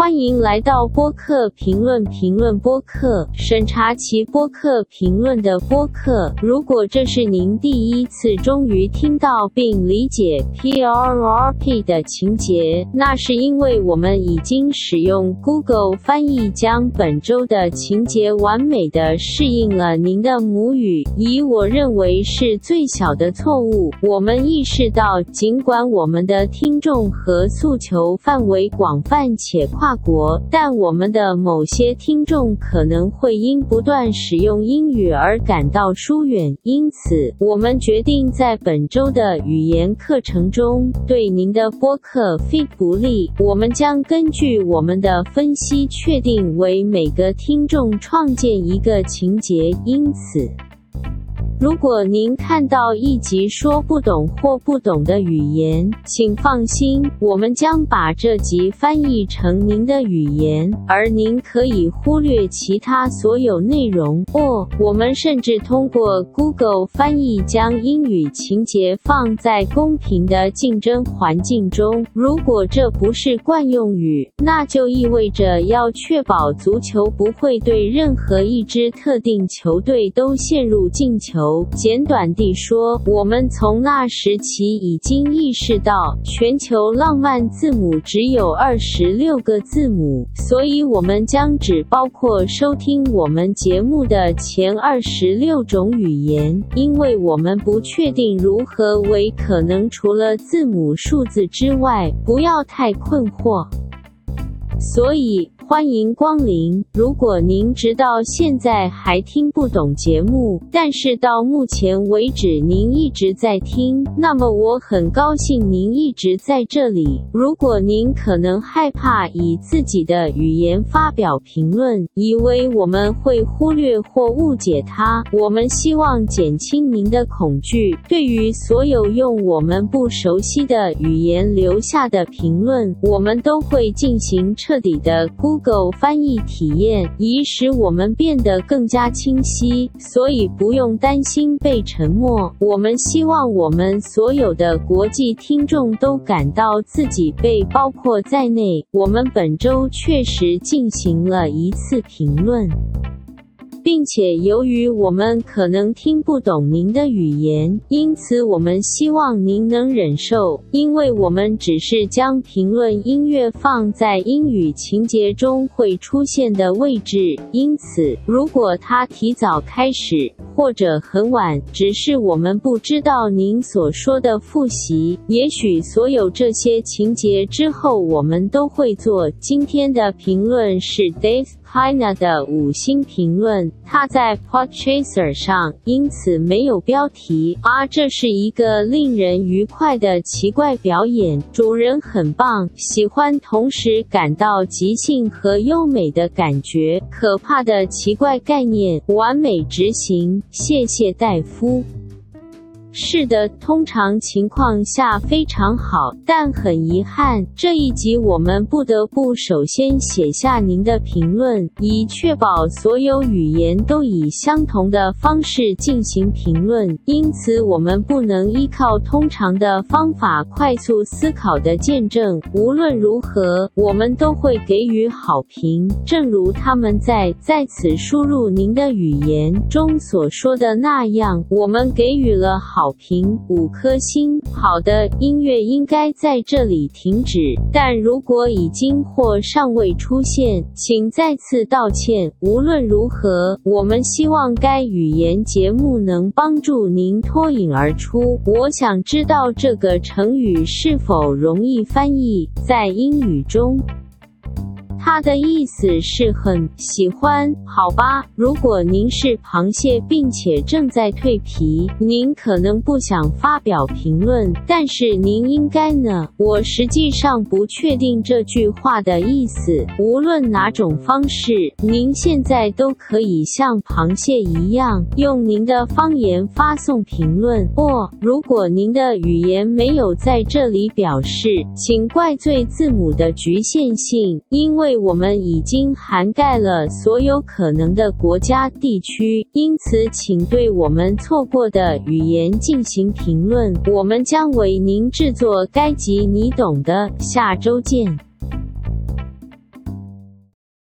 欢迎来到播客评论评论播客，审查其播客评论的播客。如果这是您第一次终于听到并理解 PRRP 的情节，那是因为我们已经使用 Google 翻译将本周的情节完美的适应了您的母语。以我认为是最小的错误，我们意识到，尽管我们的听众和诉求范围广泛且。跨国，但我们的某些听众可能会因不断使用英语而感到疏远，因此我们决定在本周的语言课程中对您的播客 feed 不利。我们将根据我们的分析确定为每个听众创建一个情节，因此。如果您看到一集说不懂或不懂的语言，请放心，我们将把这集翻译成您的语言，而您可以忽略其他所有内容。哦我们甚至通过 Google 翻译将英语情节放在公平的竞争环境中。如果这不是惯用语，那就意味着要确保足球不会对任何一支特定球队都陷入进球。简短地说，我们从那时起已经意识到，全球浪漫字母只有二十六个字母，所以我们将只包括收听我们节目的前二十六种语言，因为我们不确定如何为可能除了字母数字之外。不要太困惑。所以。欢迎光临！如果您直到现在还听不懂节目，但是到目前为止您一直在听，那么我很高兴您一直在这里。如果您可能害怕以自己的语言发表评论，以为我们会忽略或误解它，我们希望减轻您的恐惧。对于所有用我们不熟悉的语言留下的评论，我们都会进行彻底的估。狗翻译体验以使我们变得更加清晰，所以不用担心被沉默。我们希望我们所有的国际听众都感到自己被包括在内。我们本周确实进行了一次评论。并且，由于我们可能听不懂您的语言，因此我们希望您能忍受，因为我们只是将评论音乐放在英语情节中会出现的位置。因此，如果它提早开始或者很晚，只是我们不知道您所说的复习。也许所有这些情节之后，我们都会做。今天的评论是 Dave。Hina 的五星评论，他在 Podchaser 上，因此没有标题。啊，这是一个令人愉快的奇怪表演，主人很棒，喜欢同时感到即兴和优美的感觉。可怕的奇怪概念，完美执行。谢谢戴夫。是的，通常情况下非常好，但很遗憾，这一集我们不得不首先写下您的评论，以确保所有语言都以相同的方式进行评论。因此，我们不能依靠通常的方法快速思考的见证。无论如何，我们都会给予好评，正如他们在在此输入您的语言中所说的那样。我们给予了好。好评五颗星。好的，音乐应该在这里停止。但如果已经或尚未出现，请再次道歉。无论如何，我们希望该语言节目能帮助您脱颖而出。我想知道这个成语是否容易翻译在英语中。他的意思是很喜欢，好吧？如果您是螃蟹并且正在蜕皮，您可能不想发表评论，但是您应该呢。我实际上不确定这句话的意思。无论哪种方式，您现在都可以像螃蟹一样用您的方言发送评论。或如果您的语言没有在这里表示，请怪罪字母的局限性，因为。我们已经涵盖了所有可能的国家地区，因此请对我们错过的语言进行评论。我们将为您制作该集，你懂的。下周见。